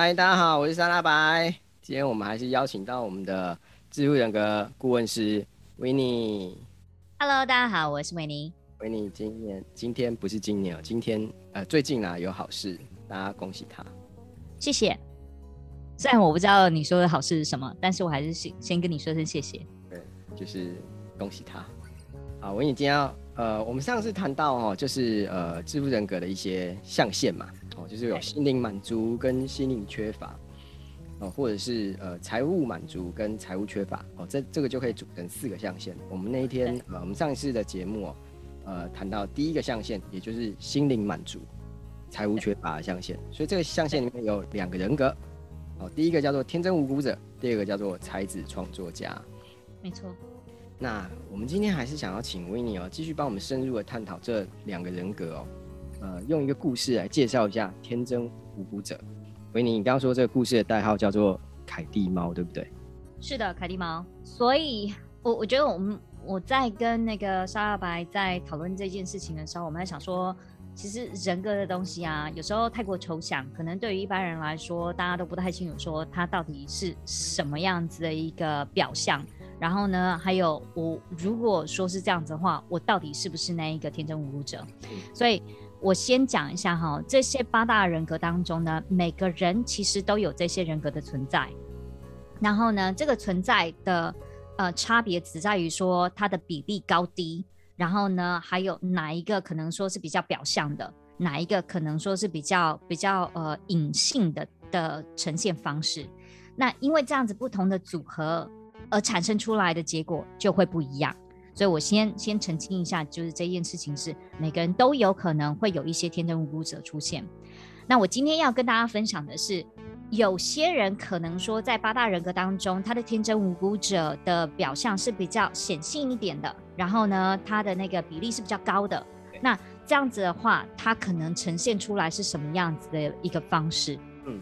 嗨，大家好，我是沙拉白。今天我们还是邀请到我们的置物人格顾问师维尼。Hello，大家好，我是维尼。维尼，今年今天不是今年哦，今天呃最近啊有好事，大家恭喜他。谢谢。虽然我不知道你说的好事是什么，但是我还是先先跟你说声谢谢。对，就是恭喜他。好，维尼今天要呃，我们上次谈到哦，就是呃置物人格的一些象限嘛，哦，就是有心灵满足跟心灵缺乏，哦，或者是呃财务满足跟财务缺乏，哦，这这个就可以组成四个象限。我们那一天呃，我们上一次的节目哦，呃，谈到第一个象限，也就是心灵满足、财务缺乏的象限。所以这个象限里面有两个人格，哦，第一个叫做天真无辜者，第二个叫做才子创作家。没错。那我们今天还是想要请维尼哦，继续帮我们深入的探讨这两个人格哦，呃，用一个故事来介绍一下天真无辜者。维尼，你刚刚说这个故事的代号叫做凯蒂猫，对不对？是的，凯蒂猫。所以我我觉得我们我在跟那个沙大白在讨论这件事情的时候，我们在想说，其实人格的东西啊，有时候太过抽象，可能对于一般人来说，大家都不太清楚说它到底是什么样子的一个表象。然后呢，还有我如果说是这样子的话，我到底是不是那一个天真无辜者？所以我先讲一下哈，这些八大人格当中呢，每个人其实都有这些人格的存在。然后呢，这个存在的呃差别只在于说它的比例高低。然后呢，还有哪一个可能说是比较表象的，哪一个可能说是比较比较呃隐性的的呈现方式。那因为这样子不同的组合。而产生出来的结果就会不一样，所以我先先澄清一下，就是这件事情是每个人都有可能会有一些天真无辜者出现。那我今天要跟大家分享的是，有些人可能说在八大人格当中，他的天真无辜者的表象是比较显性一点的，然后呢，他的那个比例是比较高的。那这样子的话，他可能呈现出来是什么样子的一个方式？嗯，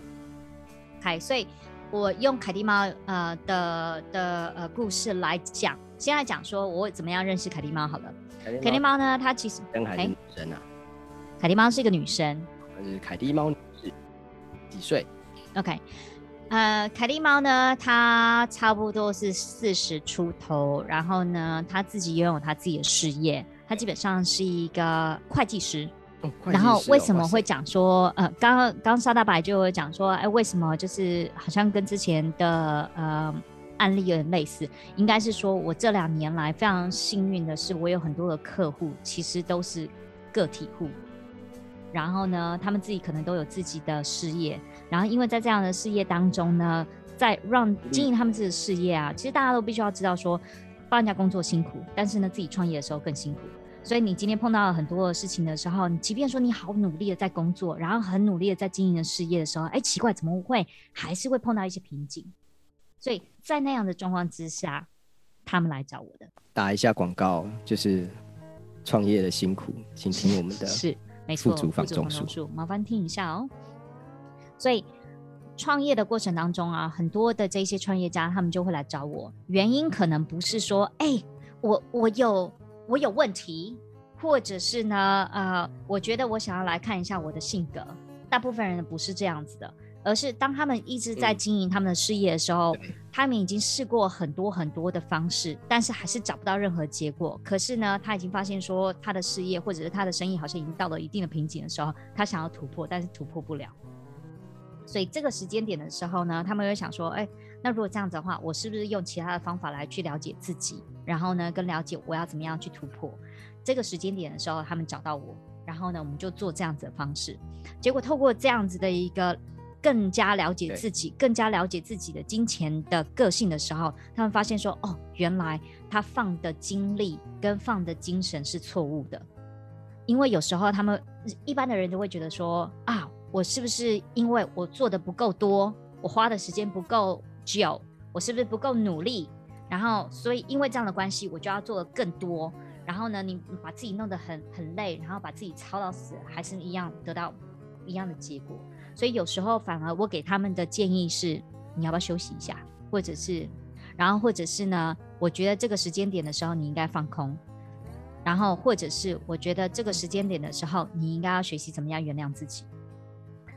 嗨，所以。我用凯蒂猫呃的的呃故事来讲，先来讲说我怎么样认识凯蒂猫好了。凯蒂猫呢，它其实跟凯蒂女生啊？凯蒂猫是一个女生。是凯蒂猫是几岁？OK，呃，凯蒂猫呢，她差不多是四十出头，然后呢，她自己拥有她自己的事业，她基本上是一个会计师。然后为什么会讲说，呃，刚刚刚沙大白就会讲说，哎，为什么就是好像跟之前的呃案例有点类似？应该是说我这两年来非常幸运的是，我有很多的客户其实都是个体户，然后呢，他们自己可能都有自己的事业，然后因为在这样的事业当中呢，在让经营他们自己的事业啊，其实大家都必须要知道说，帮人家工作辛苦，但是呢，自己创业的时候更辛苦。所以你今天碰到了很多的事情的时候，你即便说你好努力的在工作，然后很努力的在经营的事业的时候，哎，奇怪，怎么会还是会碰到一些瓶颈？所以在那样的状况之下，他们来找我的。打一下广告，就是创业的辛苦，请听我们的 是没错，富足房中术，麻烦听一下哦。所以创业的过程当中啊，很多的这些创业家他们就会来找我，原因可能不是说，哎，我我有。我有问题，或者是呢，呃，我觉得我想要来看一下我的性格。大部分人不是这样子的，而是当他们一直在经营他们的事业的时候，嗯、他们已经试过很多很多的方式，但是还是找不到任何结果。可是呢，他已经发现说他的事业或者是他的生意好像已经到了一定的瓶颈的时候，他想要突破，但是突破不了。所以这个时间点的时候呢，他们会想说，哎，那如果这样子的话，我是不是用其他的方法来去了解自己？然后呢，更了解我要怎么样去突破。这个时间点的时候，他们找到我，然后呢，我们就做这样子的方式。结果透过这样子的一个更加了解自己，更加了解自己的金钱的个性的时候，他们发现说，哦，原来他放的精力跟放的精神是错误的。因为有时候他们一般的人都会觉得说，啊。我是不是因为我做的不够多，我花的时间不够久，我是不是不够努力？然后，所以因为这样的关系，我就要做的更多。然后呢，你把自己弄得很很累，然后把自己操到死，还是一样得到一样的结果。所以有时候反而我给他们的建议是：你要不要休息一下？或者是，然后或者是呢？我觉得这个时间点的时候你应该放空。然后或者是我觉得这个时间点的时候你应该要学习怎么样原谅自己。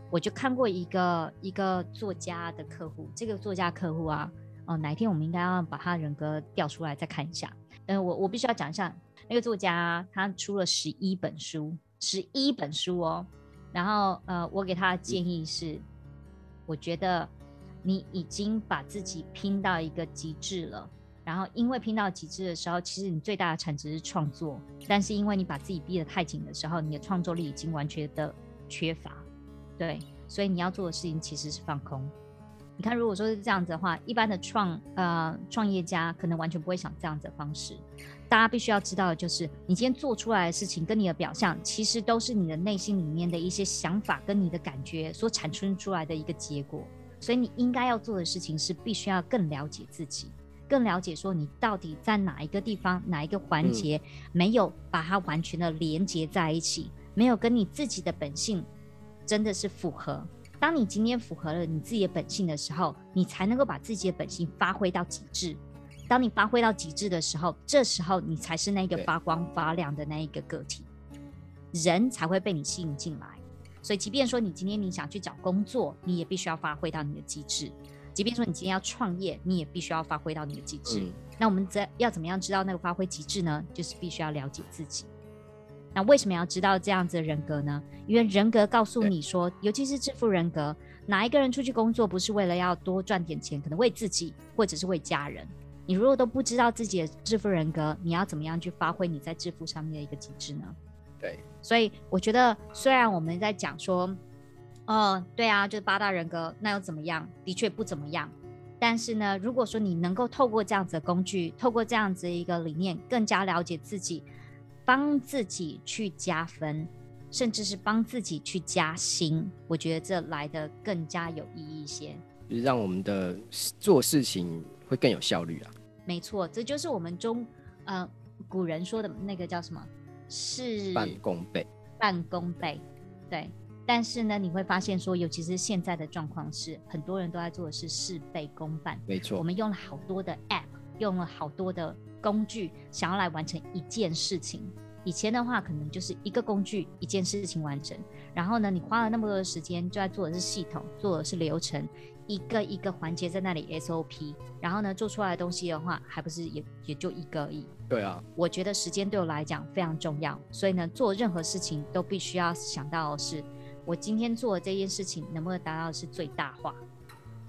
我就看过一个一个作家的客户，这个作家客户啊，哦，哪一天我们应该要把他人格调出来再看一下。嗯、我我必须要讲一下，那个作家他出了十一本书，十一本书哦。然后呃，我给他的建议是，我觉得你已经把自己拼到一个极致了。然后因为拼到极致的时候，其实你最大的产值是创作，但是因为你把自己逼得太紧的时候，你的创作力已经完全的缺乏。对，所以你要做的事情其实是放空。你看，如果说是这样子的话，一般的创呃创业家可能完全不会想这样子的方式。大家必须要知道的就是，你今天做出来的事情跟你的表象，其实都是你的内心里面的一些想法跟你的感觉所产生出来的一个结果。所以你应该要做的事情是，必须要更了解自己，更了解说你到底在哪一个地方、哪一个环节没有把它完全的连接在一起，没有跟你自己的本性。真的是符合。当你今天符合了你自己的本性的时候，你才能够把自己的本性发挥到极致。当你发挥到极致的时候，这时候你才是那个发光发亮的那一个个体，人才会被你吸引进来。所以，即便说你今天你想去找工作，你也必须要发挥到你的极致；即便说你今天要创业，你也必须要发挥到你的极致。嗯。那我们怎要怎么样知道那个发挥极致呢？就是必须要了解自己。那为什么要知道这样子的人格呢？因为人格告诉你说，尤其是致富人格，哪一个人出去工作不是为了要多赚点钱？可能为自己，或者是为家人。你如果都不知道自己的致富人格，你要怎么样去发挥你在致富上面的一个极致呢？对，所以我觉得，虽然我们在讲说，哦，对啊，就是八大人格，那又怎么样？的确不怎么样。但是呢，如果说你能够透过这样子的工具，透过这样子的一个理念，更加了解自己。帮自己去加分，甚至是帮自己去加薪，我觉得这来的更加有意义一些，就是让我们的做事情会更有效率啊。没错，这就是我们中呃古人说的那个叫什么？事半功倍。半功倍，对。但是呢，你会发现说，尤其是现在的状况是，很多人都在做的是事倍功半。没错，我们用了好多的 App，用了好多的。工具想要来完成一件事情，以前的话可能就是一个工具一件事情完成，然后呢，你花了那么多的时间就在做的是系统，做的是流程，一个一个环节在那里 SOP，然后呢，做出来的东西的话还不是也也就一个而已。对啊，我觉得时间对我来讲非常重要，所以呢，做任何事情都必须要想到的是我今天做的这件事情能不能达到的是最大化，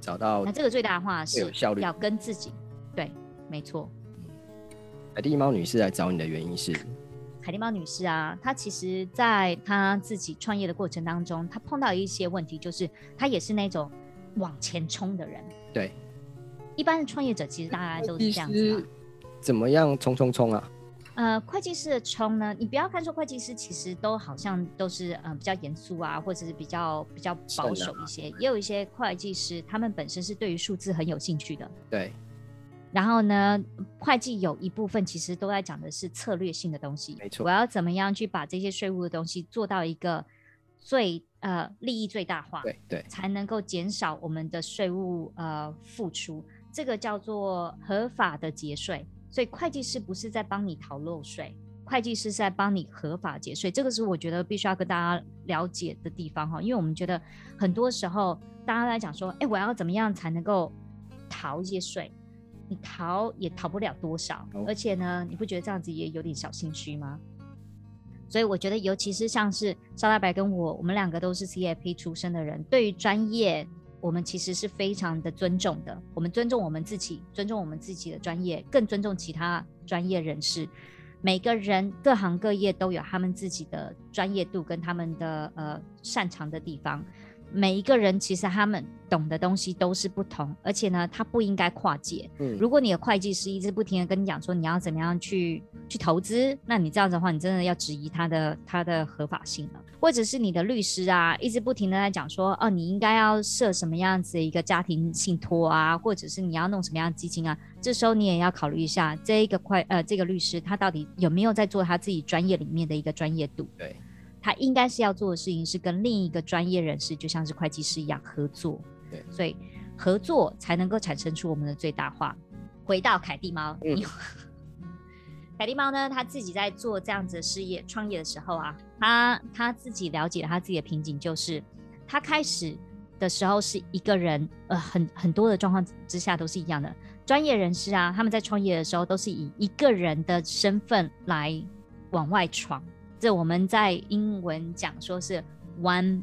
找到那这个最大化是要跟自己对，没错。凯蒂猫女士来找你的原因是，凯蒂猫女士啊，她其实在她自己创业的过程当中，她碰到一些问题，就是她也是那种往前冲的人。对，一般的创业者其实大家都是这样子。怎么样冲冲冲啊？呃，会计师的冲呢，你不要看说会计师其实都好像都是嗯、呃、比较严肃啊，或者是比较比较保守一些，也有一些会计师他们本身是对于数字很有兴趣的。对。然后呢，会计有一部分其实都在讲的是策略性的东西。没错，我要怎么样去把这些税务的东西做到一个最呃利益最大化，对对，才能够减少我们的税务呃付出。这个叫做合法的节税。所以会计师不是在帮你逃漏税，会计师是在帮你合法节税。这个是我觉得必须要跟大家了解的地方哈，因为我们觉得很多时候大家在讲说，哎，我要怎么样才能够逃一些税？你逃也逃不了多少，而且呢，你不觉得这样子也有点小心虚吗？所以我觉得，尤其是像是邵大白跟我，我们两个都是 CFP 出身的人，对于专业，我们其实是非常的尊重的。我们尊重我们自己，尊重我们自己的专业，更尊重其他专业人士。每个人各行各业都有他们自己的专业度跟他们的呃擅长的地方。每一个人其实他们懂的东西都是不同，而且呢，他不应该跨界。嗯，如果你的会计师一直不停的跟你讲说你要怎么样去去投资，那你这样子的话，你真的要质疑他的他的合法性了。或者是你的律师啊，一直不停的在讲说，哦，你应该要设什么样子的一个家庭信托啊，或者是你要弄什么样的基金啊，这时候你也要考虑一下这一个会呃这个律师他到底有没有在做他自己专业里面的一个专业度。对。他应该是要做的事情是跟另一个专业人士，就像是会计师一样合作。对，所以合作才能够产生出我们的最大化。回到凯蒂猫，嗯、凯蒂猫呢，他自己在做这样子的事业创业的时候啊，他他自己了解了他自己的瓶颈，就是他开始的时候是一个人，呃，很很多的状况之下都是一样的。专业人士啊，他们在创业的时候都是以一个人的身份来往外闯。这我们在英文讲说是 one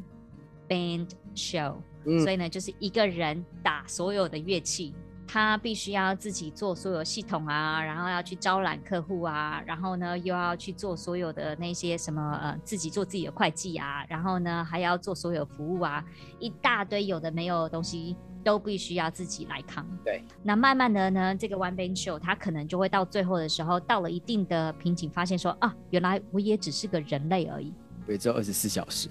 band show，嗯，所以呢，就是一个人打所有的乐器。他必须要自己做所有系统啊，然后要去招揽客户啊，然后呢又要去做所有的那些什么呃，自己做自己的会计啊，然后呢还要做所有服务啊，一大堆有的没有的东西都必须要自己来扛。对，那慢慢的呢，这个 One Man Show 他可能就会到最后的时候，到了一定的瓶颈，发现说啊，原来我也只是个人类而已。对，只有二十四小时。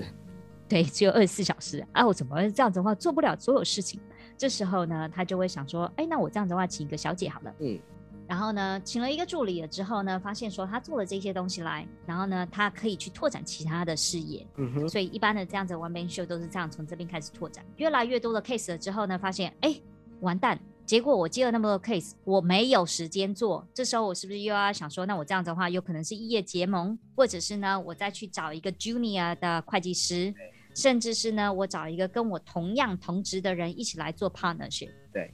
对，只有二十四小时啊，我怎么这样子的话做不了所有事情？这时候呢，他就会想说，哎，那我这样子的话，请一个小姐好了。嗯。然后呢，请了一个助理了之后呢，发现说他做了这些东西来，然后呢，他可以去拓展其他的事业。嗯哼。所以一般的这样子 one man show 都是这样从这边开始拓展，越来越多的 case 了之后呢，发现哎，完蛋！结果我接了那么多 case，我没有时间做。这时候我是不是又要想说，那我这样子的话，有可能是异业结盟，或者是呢，我再去找一个 junior 的会计师。甚至是呢，我找一个跟我同样同职的人一起来做 partnership。对，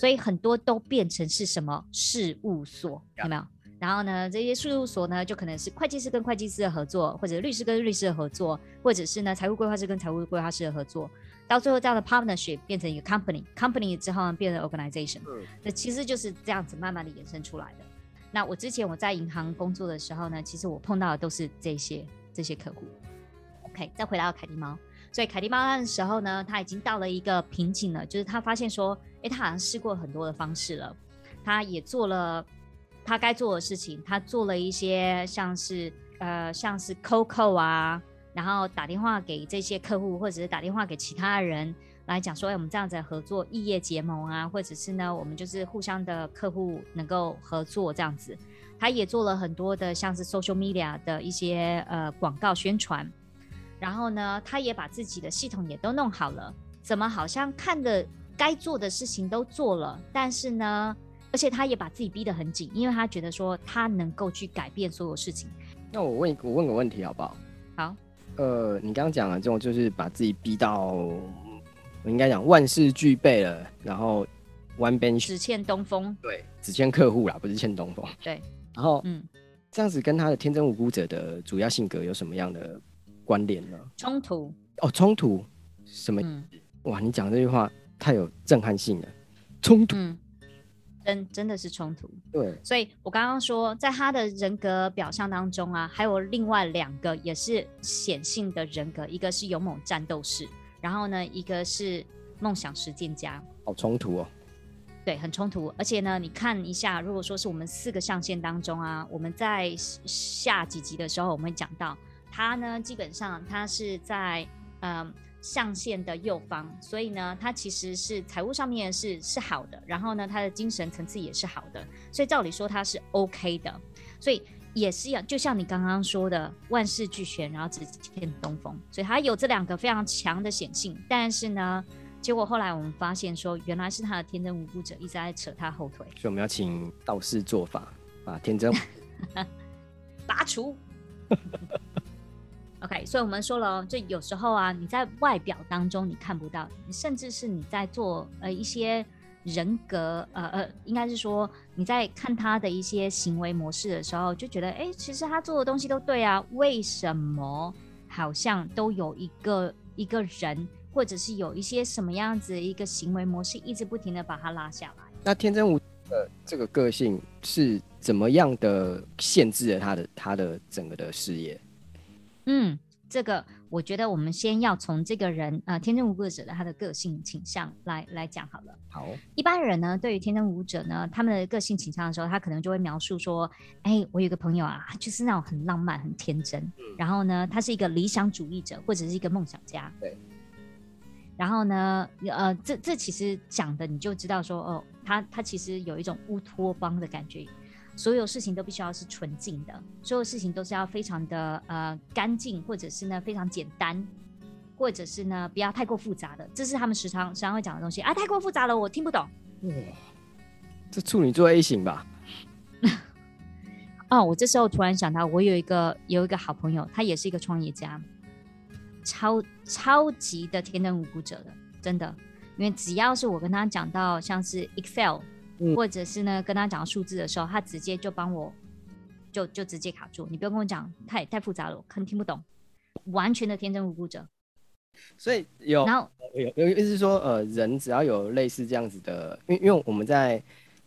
所以很多都变成是什么事务所，有没有？然后呢，这些事务所呢，就可能是会计师跟会计师的合作，或者律师跟律师的合作，或者是呢，财务规划师跟财务规划师的合作。到最后，这样的 partnership 变成一个 company，company 之后呢，变成 organization。嗯，那其实就是这样子慢慢的衍生出来的。那我之前我在银行工作的时候呢，其实我碰到的都是这些这些客户。OK，再回到凯蒂猫，所以凯蒂猫的时候呢，他已经到了一个瓶颈了，就是他发现说，哎，他好像试过很多的方式了，他也做了他该做的事情，他做了一些像是呃像是 COCO 啊，然后打电话给这些客户，或者是打电话给其他人来讲说，哎，我们这样子合作异业结盟啊，或者是呢，我们就是互相的客户能够合作这样子，他也做了很多的像是 social media 的一些呃广告宣传。然后呢，他也把自己的系统也都弄好了，怎么好像看着该做的事情都做了，但是呢，而且他也把自己逼得很紧，因为他觉得说他能够去改变所有事情。那我问我问个问题好不好？好。呃，你刚刚讲了这种就是把自己逼到，我应该讲万事俱备了，然后 one bench 只欠东风。对，只欠客户啦，不是欠东风。对。然后，嗯，这样子跟他的天真无辜者的主要性格有什么样的？观点呢？冲突哦，冲突什么？嗯、哇，你讲这句话太有震撼性了。冲突，嗯、真真的是冲突。对，所以我刚刚说，在他的人格表象当中啊，还有另外两个也是显性的人格，一个是勇猛战斗士，然后呢，一个是梦想实践家。好冲突哦。对，很冲突。而且呢，你看一下，如果说是我们四个象限当中啊，我们在下几集的时候，我们会讲到。他呢，基本上他是在嗯象限的右方，所以呢，他其实是财务上面是是好的，然后呢，他的精神层次也是好的，所以照理说他是 OK 的，所以也是要就像你刚刚说的万事俱全，然后只欠东风，所以他有这两个非常强的显性，但是呢，结果后来我们发现说，原来是他的天真无辜者一直在扯他后腿，所以我们要请道士做法把天真 拔除。OK，所以我们说了，就有时候啊，你在外表当中你看不到，甚至是你在做呃一些人格呃呃，应该是说你在看他的一些行为模式的时候，就觉得哎，其实他做的东西都对啊，为什么好像都有一个一个人，或者是有一些什么样子一个行为模式，一直不停的把他拉下来？那天真无的这个个性是怎么样的限制了他的他的整个的事业？嗯，这个我觉得我们先要从这个人呃天真无辜者的他的个性倾向来来讲好了。好，一般人呢，对于天真无辜者呢，他们的个性倾向的时候，他可能就会描述说，哎，我有个朋友啊，就是那种很浪漫、很天真，嗯、然后呢，他是一个理想主义者或者是一个梦想家。对。然后呢，呃，这这其实讲的你就知道说，哦，他他其实有一种乌托邦的感觉。所有事情都必须要是纯净的，所有事情都是要非常的呃干净，或者是呢非常简单，或者是呢不要太过复杂的，这是他们时常时常会讲的东西啊。太过复杂了，我听不懂。哇，这处女座 A 型吧？哦，我这时候突然想到，我有一个有一个好朋友，他也是一个创业家。超超级的天真无辜者的，真的。因为只要是我跟他讲到像是 Excel，、嗯、或者是呢跟他讲数字的时候，他直接就帮我就就直接卡住。你不用跟我讲太太复杂了，我可能听不懂。完全的天真无辜者。所以有，然后有有意思是说，呃，人只要有类似这样子的，因为因为我们在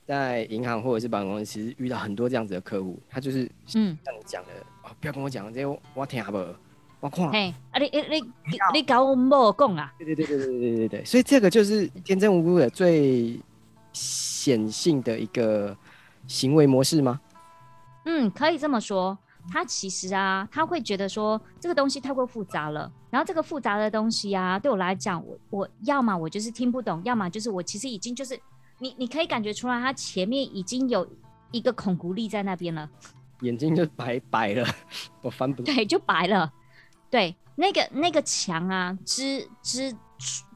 在银行或者是保险公司，其实遇到很多这样子的客户，他就是嗯，像你讲的、嗯哦，不要跟我讲这些，我听不。我看，嘿，啊你你你你搞我莫讲啊！对对对对对对对对，所以这个就是天真无辜的最显性的一个行为模式吗？嗯，可以这么说。他其实啊，他会觉得说这个东西太过复杂了，然后这个复杂的东西啊，对我来讲，我我要么我就是听不懂，要么就是我其实已经就是你你可以感觉出来，他前面已经有一个孔骨力在那边了，眼睛就白白了，我翻不 对，就白了。对，那个那个墙啊，支支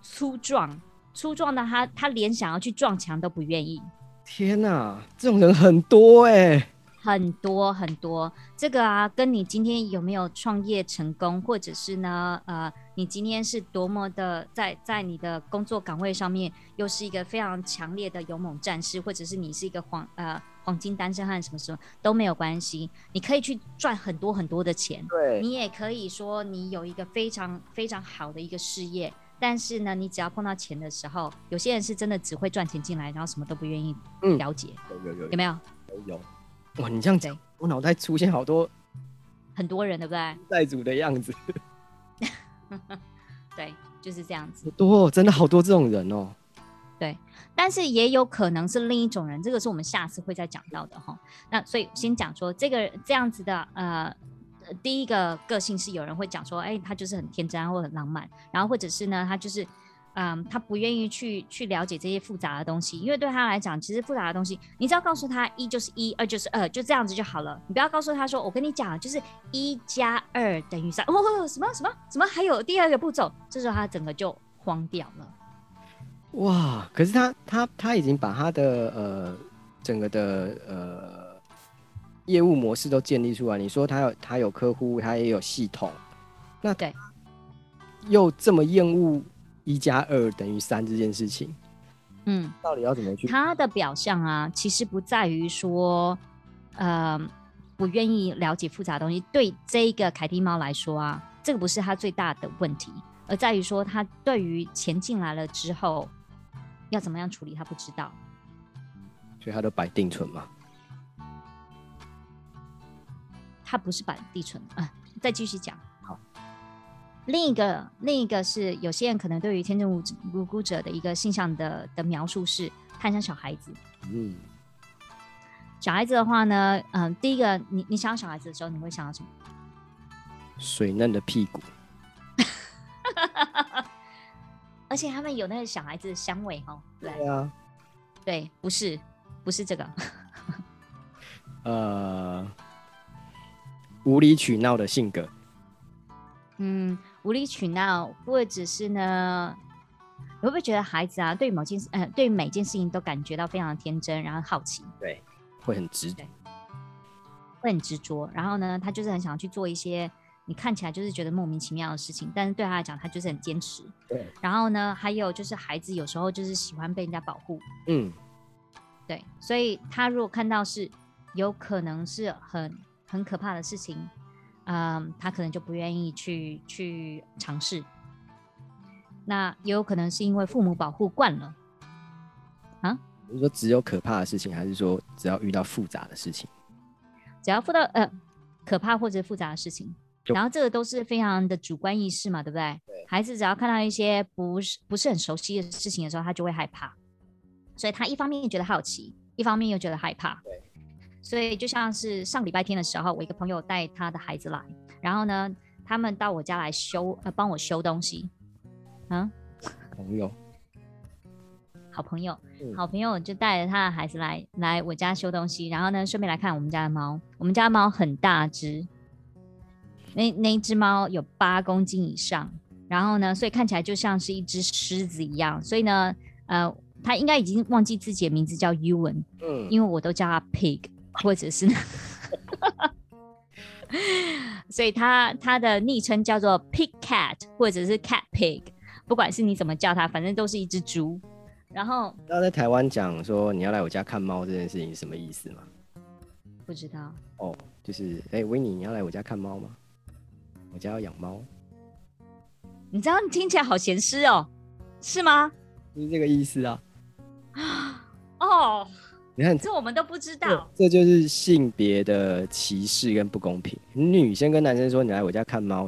粗壮粗壮的他，他连想要去撞墙都不愿意。天哪，这种人很多哎、欸，很多很多。这个啊，跟你今天有没有创业成功，或者是呢，呃，你今天是多么的在在你的工作岗位上面，又是一个非常强烈的勇猛战士，或者是你是一个黄呃。黄金单身汉什么什么都没有关系，你可以去赚很多很多的钱。对，你也可以说你有一个非常非常好的一个事业，但是呢，你只要碰到钱的时候，有些人是真的只会赚钱进来，然后什么都不愿意了解。嗯、有有有，有没有？有有。哇，你这样讲，我脑袋出现好多很多人，对不对？债主的样子。对，就是这样子。多，真的好多这种人哦。对。但是也有可能是另一种人，这个是我们下次会再讲到的哈。那所以先讲说这个这样子的呃，第一个个性是有人会讲说，哎，他就是很天真或很浪漫，然后或者是呢，他就是嗯，他不愿意去去了解这些复杂的东西，因为对他来讲，其实复杂的东西，你只要告诉他一就是一，二就是二，就这样子就好了。你不要告诉他说，我跟你讲，就是一加二等于三，哦，什么什么什么，还有第二个步骤，这时候他整个就慌掉了。哇！可是他他他已经把他的呃整个的呃业务模式都建立出来。你说他有他有客户，他也有系统，那对，又这么厌恶一加二等于三这件事情，嗯，到底要怎么去？他的表象啊，其实不在于说呃不愿意了解复杂的东西。对这一个凯蒂猫来说啊，这个不是他最大的问题，而在于说他对于钱进来了之后。要怎么样处理？他不知道，所以他都摆定存嘛。他不是摆定存啊。再继续讲。好，另一个另一个是有些人可能对于天真无无辜者的一个形象的的描述是，他像小孩子。嗯。小孩子的话呢，嗯、呃，第一个，你你想到小孩子的时候，你会想到什么？水嫩的屁股。而且他们有那个小孩子的香味哦，对啊，对，不是，不是这个，呃，无理取闹的性格，嗯，无理取闹，或者是呢，你会不会觉得孩子啊，对某件事，呃，对每件事情都感觉到非常的天真，然后好奇，对，会很执，会很执着，然后呢，他就是很想要去做一些。你看起来就是觉得莫名其妙的事情，但是对他来讲，他就是很坚持。对。然后呢，还有就是孩子有时候就是喜欢被人家保护。嗯。对，所以他如果看到是有可能是很很可怕的事情，嗯，他可能就不愿意去去尝试。那也有可能是因为父母保护惯了。啊？你说只有可怕的事情，还是说只要遇到复杂的事情？只要遇到呃可怕或者复杂的事情。然后这个都是非常的主观意识嘛，对不对？对。孩子只要看到一些不是不是很熟悉的事情的时候，他就会害怕。所以他一方面觉得好奇，一方面又觉得害怕。对。所以就像是上礼拜天的时候，我一个朋友带他的孩子来，然后呢，他们到我家来修呃帮我修东西。嗯。朋友。好朋友，好朋友就带着他的孩子来来我家修东西，然后呢，顺便来看我们家的猫。我们家的猫很大只。那那一只猫有八公斤以上，然后呢，所以看起来就像是一只狮子一样。所以呢，呃，他应该已经忘记自己的名字叫 Ewan，嗯，因为我都叫他 Pig，或者是，所以它它的昵称叫做 Pig Cat 或者是 Cat Pig，不管是你怎么叫它，反正都是一只猪。然后，那在台湾讲说你要来我家看猫这件事情是什么意思吗？不知道。哦，就是哎，维尼，你要来我家看猫吗？我家要养猫。你知道你听起来好咸湿哦，是吗？是这个意思啊。哦，你看，这我们都不知道。这就是性别的歧视跟不公平。女生跟男生说你来我家看猫，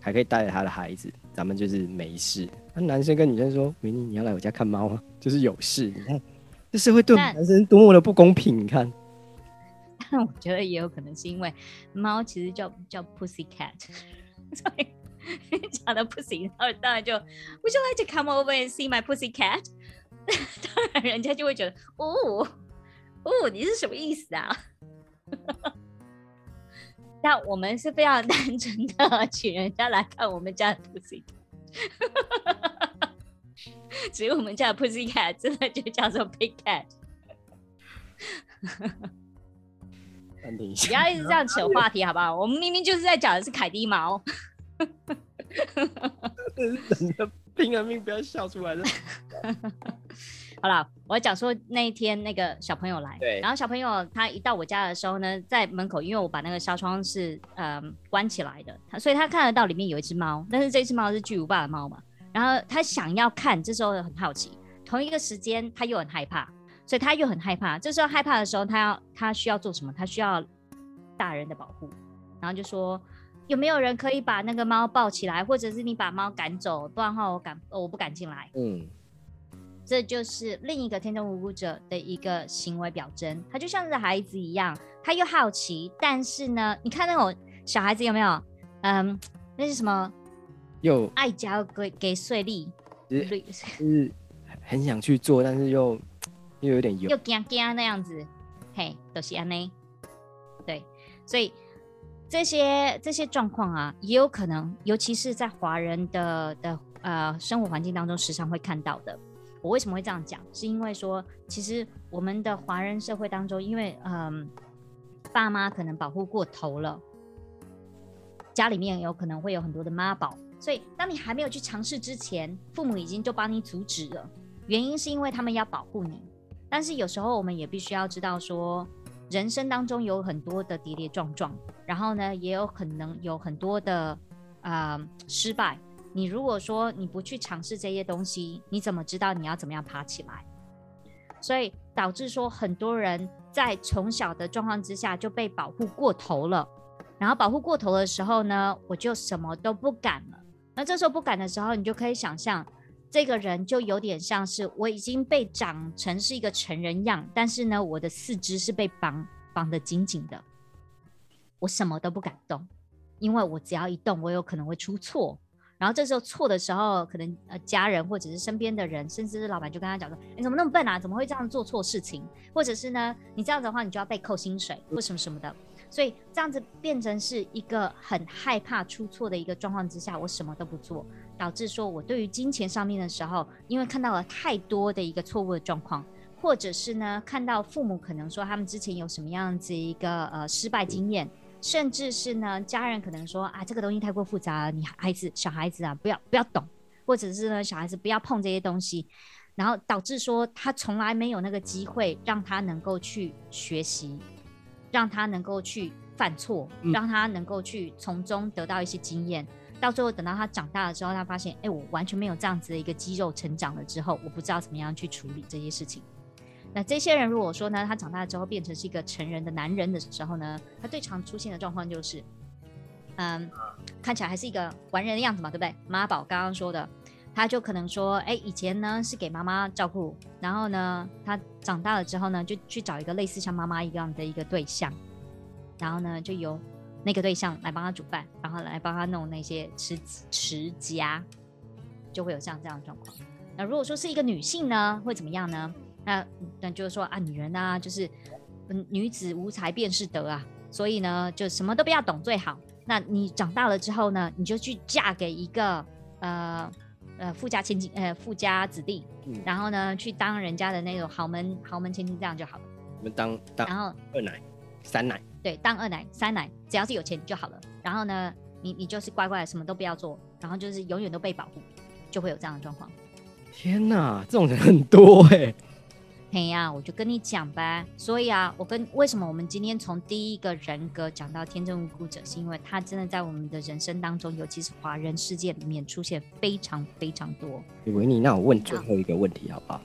还可以带着他的孩子，咱们就是没事。那男生跟女生说，维尼，你要来我家看猫吗？就是有事。你看，这社会对男生多么的不公平。你看，但我觉得也有可能是因为猫其实叫叫 pussy cat，所以。讲的不行，然后当然就 Would you like to come over and see my pussy cat？当然人家就会觉得哦哦，你是什么意思啊？那我们是非常单纯的，请人家来看我们家的 pussy。只有我们家的 pussy cat 真的就叫做 pig cat。不要一直这样扯话题好不好？我们明明就是在讲的是凯蒂猫。拼了命不要笑出来了。好了，我讲说那一天那个小朋友来，对，然后小朋友他一到我家的时候呢，在门口，因为我把那个纱窗是呃关起来的，他所以他看得到里面有一只猫，但是这只猫是巨无霸的猫嘛，然后他想要看，这时候很好奇，同一个时间他又很害怕，所以他又很害怕，这时候害怕的时候，他要他需要做什么？他需要大人的保护，然后就说。有没有人可以把那个猫抱起来，或者是你把猫赶走，不然的话我敢，我不敢进来。嗯，这就是另一个天真无辜者的一个行为表征。他就像是孩子一样，他又好奇，但是呢，你看那种小孩子有没有？嗯，那是什么？又爱交给给碎粒，就是很想去做，但是又又有点油，又惊惊那样子。嘿，都是安内。对，所以。这些这些状况啊，也有可能，尤其是在华人的的呃生活环境当中，时常会看到的。我为什么会这样讲？是因为说，其实我们的华人社会当中，因为嗯、爸妈可能保护过头了，家里面有可能会有很多的妈宝，所以当你还没有去尝试之前，父母已经就帮你阻止了。原因是因为他们要保护你，但是有时候我们也必须要知道说。人生当中有很多的跌跌撞撞，然后呢，也有可能有很多的啊、失败。你如果说你不去尝试这些东西，你怎么知道你要怎么样爬起来？所以导致说很多人在从小的状况之下就被保护过头了，然后保护过头的时候呢，我就什么都不敢了。那这时候不敢的时候，你就可以想象。这个人就有点像是我已经被长成是一个成人样，但是呢，我的四肢是被绑绑得紧紧的，我什么都不敢动，因为我只要一动，我有可能会出错。然后这时候错的时候，可能呃家人或者是身边的人，甚至是老板就跟他讲说：“你怎么那么笨啊？怎么会这样做错事情？或者是呢，你这样子的话，你就要被扣薪水或什么什么的。”所以这样子变成是一个很害怕出错的一个状况之下，我什么都不做。导致说，我对于金钱上面的时候，因为看到了太多的一个错误的状况，或者是呢，看到父母可能说他们之前有什么样子一个呃失败经验，甚至是呢，家人可能说啊，这个东西太过复杂了，你孩子小孩子啊，不要不要懂，或者是呢，小孩子不要碰这些东西，然后导致说他从来没有那个机会让他能够去学习，让他能够去犯错，让他能够去从中得到一些经验。到最后，等到他长大了之后，他发现，哎、欸，我完全没有这样子的一个肌肉成长了之后，我不知道怎么样去处理这些事情。那这些人如果说呢，他长大了之后变成是一个成人的男人的时候呢，他最常出现的状况就是，嗯，看起来还是一个完人的样子嘛，对不对？妈宝刚刚说的，他就可能说，哎、欸，以前呢是给妈妈照顾，然后呢，他长大了之后呢，就去找一个类似像妈妈一样的一个对象，然后呢，就由。那个对象来帮他煮饭，然后来帮他弄那些持持家，就会有像这样的状况。那如果说是一个女性呢，会怎么样呢？那那就是说啊，女人啊，就是女子无才便是德啊，所以呢，就什么都不要懂最好。那你长大了之后呢，你就去嫁给一个呃呃富家千金呃富家子弟，嗯、然后呢去当人家的那种豪门豪门千金，这样就好了。我们当当然后二奶三奶。对，当二奶、三奶，只要是有钱就好了。然后呢，你你就是乖乖的，什么都不要做，然后就是永远都被保护，就会有这样的状况。天哪，这种人很多哎、欸。嘿呀、啊，我就跟你讲呗。所以啊，我跟为什么我们今天从第一个人格讲到天真无辜者，是因为他真的在我们的人生当中，尤其是华人世界里面出现非常非常多。维尼，那我问最后一个问题好不好？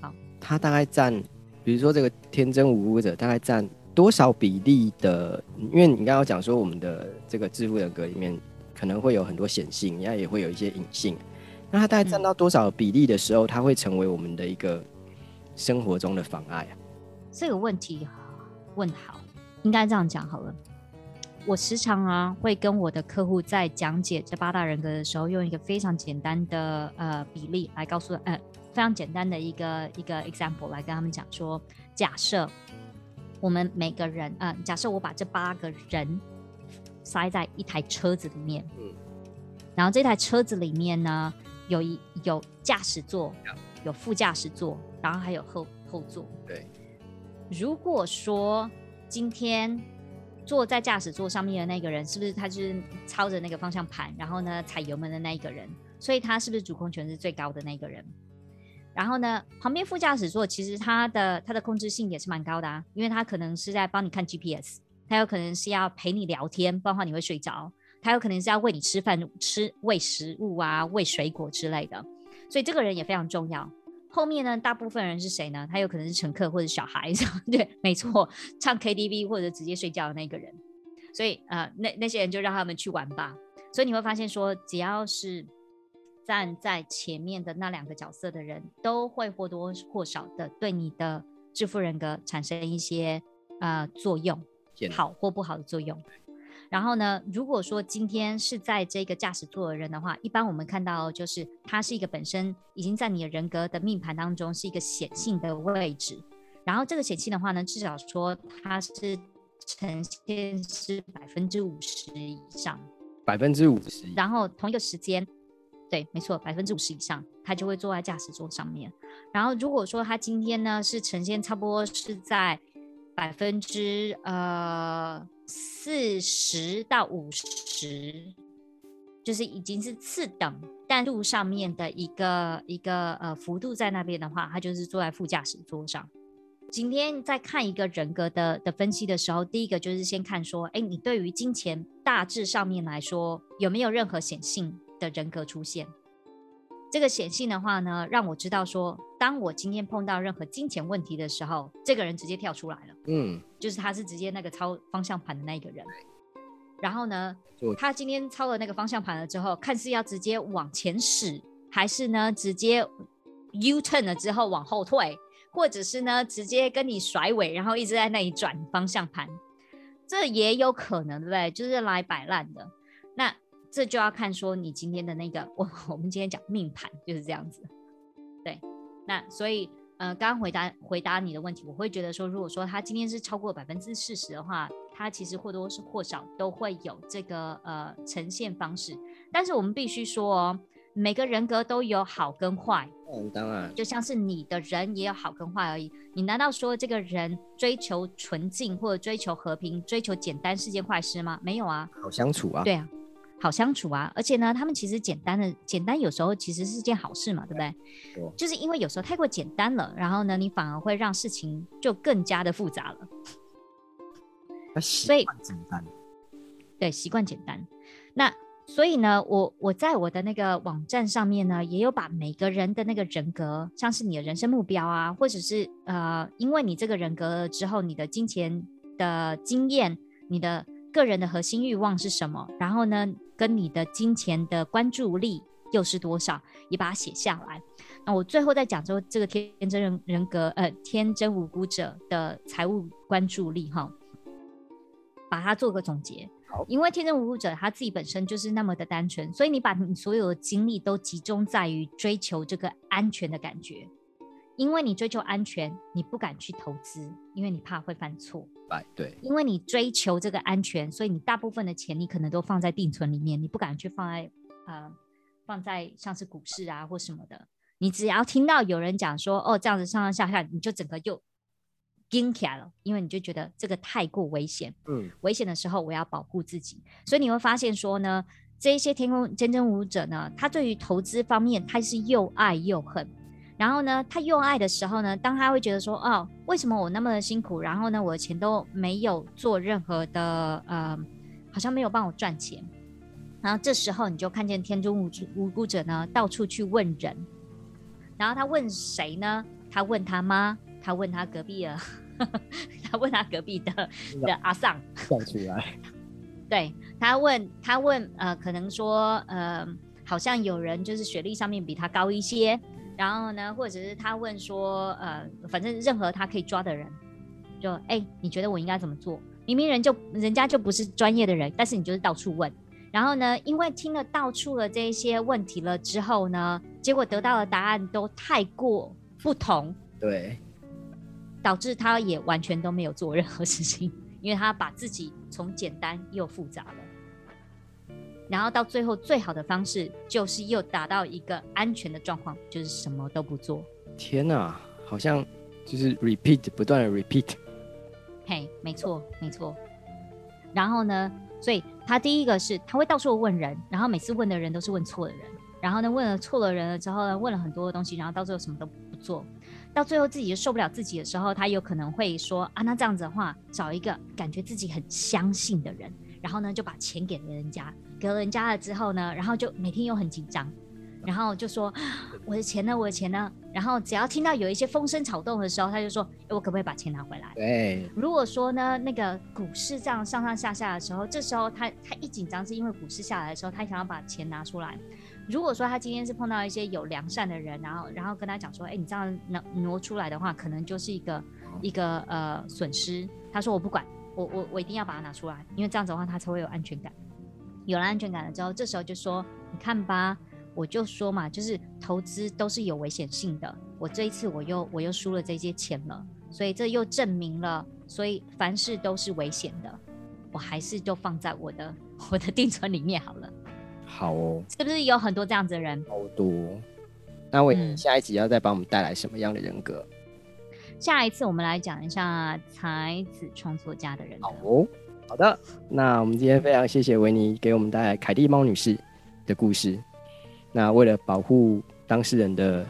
好。他大概占，比如说这个天真无辜者，大概占多少比例的？因为你刚刚讲说，我们的这个自负人格里面可能会有很多显性，应该也会有一些隐性。那他大概占到多少比例的时候，他、嗯、会成为我们的一个生活中的妨碍啊？这个问题问好，应该这样讲好了。我时常啊会跟我的客户在讲解这八大人格的时候，用一个非常简单的呃比例来告诉呃非常简单的一个一个 example 来跟他们讲说，假设我们每个人呃，假设我把这八个人塞在一台车子里面，嗯，然后这台车子里面呢。有一有驾驶座，有副驾驶座，然后还有后后座。对，如果说今天坐在驾驶座上面的那个人，是不是他就是操着那个方向盘，然后呢踩油门的那一个人？所以他是不是主控权是最高的那个人？然后呢，旁边副驾驶座其实他的他的控制性也是蛮高的啊，因为他可能是在帮你看 GPS，他有可能是要陪你聊天，不然的话你会睡着。他有可能是要喂你吃饭、吃喂食物啊、喂水果之类的，所以这个人也非常重要。后面呢，大部分人是谁呢？他有可能是乘客或者小孩子，对，没错，唱 KTV 或者直接睡觉的那个人。所以呃，那那些人就让他们去玩吧。所以你会发现说，只要是站在前面的那两个角色的人，都会或多或少的对你的致富人格产生一些呃作用，好或不好的作用。然后呢，如果说今天是在这个驾驶座的人的话，一般我们看到就是他是一个本身已经在你的人格的命盘当中是一个显性的位置。然后这个显性的话呢，至少说它是呈现是百分之五十以上，百分之五十。然后同一个时间，对，没错，百分之五十以上，他就会坐在驾驶座上面。然后如果说他今天呢是呈现差不多是在百分之呃。四十到五十，就是已经是次等，但路上面的一个一个呃幅度在那边的话，他就是坐在副驾驶座上。今天在看一个人格的的分析的时候，第一个就是先看说，哎，你对于金钱大致上面来说有没有任何显性的人格出现？这个显性的话呢，让我知道说，当我今天碰到任何金钱问题的时候，这个人直接跳出来了。嗯，就是他是直接那个操方向盘的那个人。然后呢，他今天操了那个方向盘了之后，看是要直接往前驶，还是呢直接 U turn 了之后往后退，或者是呢直接跟你甩尾，然后一直在那里转方向盘，这也有可能，对不对？就是来摆烂的。那。这就要看说你今天的那个，我我们今天讲命盘就是这样子，对，那所以呃，刚刚回答回答你的问题，我会觉得说，如果说他今天是超过百分之四十的话，他其实或多或少都会有这个呃呈现方式，但是我们必须说哦，每个人格都有好跟坏，嗯，当然，就像是你的人也有好跟坏而已，你难道说这个人追求纯净或者追求和平、追求简单是件坏事吗？没有啊，好相处啊，对啊。好相处啊，而且呢，他们其实简单的简单，有时候其实是件好事嘛，对不对？对，就是因为有时候太过简单了，然后呢，你反而会让事情就更加的复杂了。所以简单，对，习惯简单。那所以呢，我我在我的那个网站上面呢，也有把每个人的那个人格，像是你的人生目标啊，或者是呃，因为你这个人格之后，你的金钱的经验，你的个人的核心欲望是什么，然后呢，跟你的金钱的关注力又是多少？你把它写下来。那我最后再讲说这个天真人人格，呃，天真无辜者的财务关注力哈，把它做个总结。好，因为天真无辜者他自己本身就是那么的单纯，所以你把你所有的精力都集中在于追求这个安全的感觉。因为你追求安全，你不敢去投资，因为你怕会犯错。对，因为你追求这个安全，所以你大部分的钱你可能都放在定存里面，你不敢去放在呃放在像是股市啊或什么的。你只要听到有人讲说哦这样子上上下下，你就整个就惊起来了，因为你就觉得这个太过危险。嗯，危险的时候我要保护自己，所以你会发现说呢，这一些天空真真无者呢，他对于投资方面他是又爱又恨。然后呢，他用爱的时候呢，当他会觉得说，哦，为什么我那么的辛苦，然后呢，我的钱都没有做任何的，呃，好像没有帮我赚钱。然后这时候你就看见天中无无辜者呢，到处去问人。然后他问谁呢？他问他妈，他问他隔壁的，他问他隔壁的的阿桑。笑出来。对，他问他问，呃，可能说，呃，好像有人就是学历上面比他高一些。然后呢，或者是他问说，呃，反正任何他可以抓的人，就哎，你觉得我应该怎么做？明明人就人家就不是专业的人，但是你就是到处问。然后呢，因为听了到处的这一些问题了之后呢，结果得到的答案都太过不同，对，导致他也完全都没有做任何事情，因为他把自己从简单又复杂了。然后到最后，最好的方式就是又达到一个安全的状况，就是什么都不做。天哪，好像就是 repeat 不断的 repeat。嘿，没错，没错。然后呢，所以他第一个是他会到处问人，然后每次问的人都是问错的人。然后呢，问了错了人了之后呢，问了很多的东西，然后到最后什么都不做。到最后自己就受不了自己的时候，他有可能会说啊，那这样子的话，找一个感觉自己很相信的人。然后呢，就把钱给了人家，给了人家了之后呢，然后就每天又很紧张，然后就说我的钱呢，我的钱呢？然后只要听到有一些风声草动的时候，他就说，哎，我可不可以把钱拿回来？对。如果说呢，那个股市这样上上下下的时候，这时候他他一紧张，是因为股市下来的时候，他想要把钱拿出来。如果说他今天是碰到一些有良善的人，然后然后跟他讲说，哎，你这样挪挪出来的话，可能就是一个一个呃损失。他说我不管。我我我一定要把它拿出来，因为这样子的话，他才会有安全感。有了安全感了之后，这时候就说：“你看吧，我就说嘛，就是投资都是有危险性的。我这一次我又我又输了这些钱了，所以这又证明了，所以凡事都是危险的。我还是就放在我的我的定存里面好了。”好哦，是不是有很多这样子的人？好多。那我下一集要再帮我们带来什么样的人格？嗯下一次我们来讲一下才子创作家的人。好哦，好的。那我们今天非常谢谢维尼给我们带来凯蒂猫女士的故事。那为了保护当事人的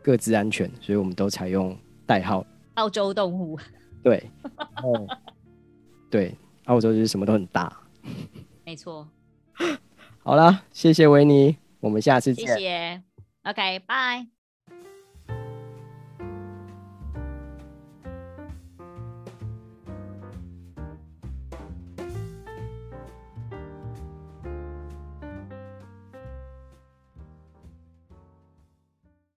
各自安全，所以我们都采用代号“澳洲动物”。对，哦，对，澳洲就是什么都很大。没错。好了，谢谢维尼，我们下次见。谢谢。OK，拜。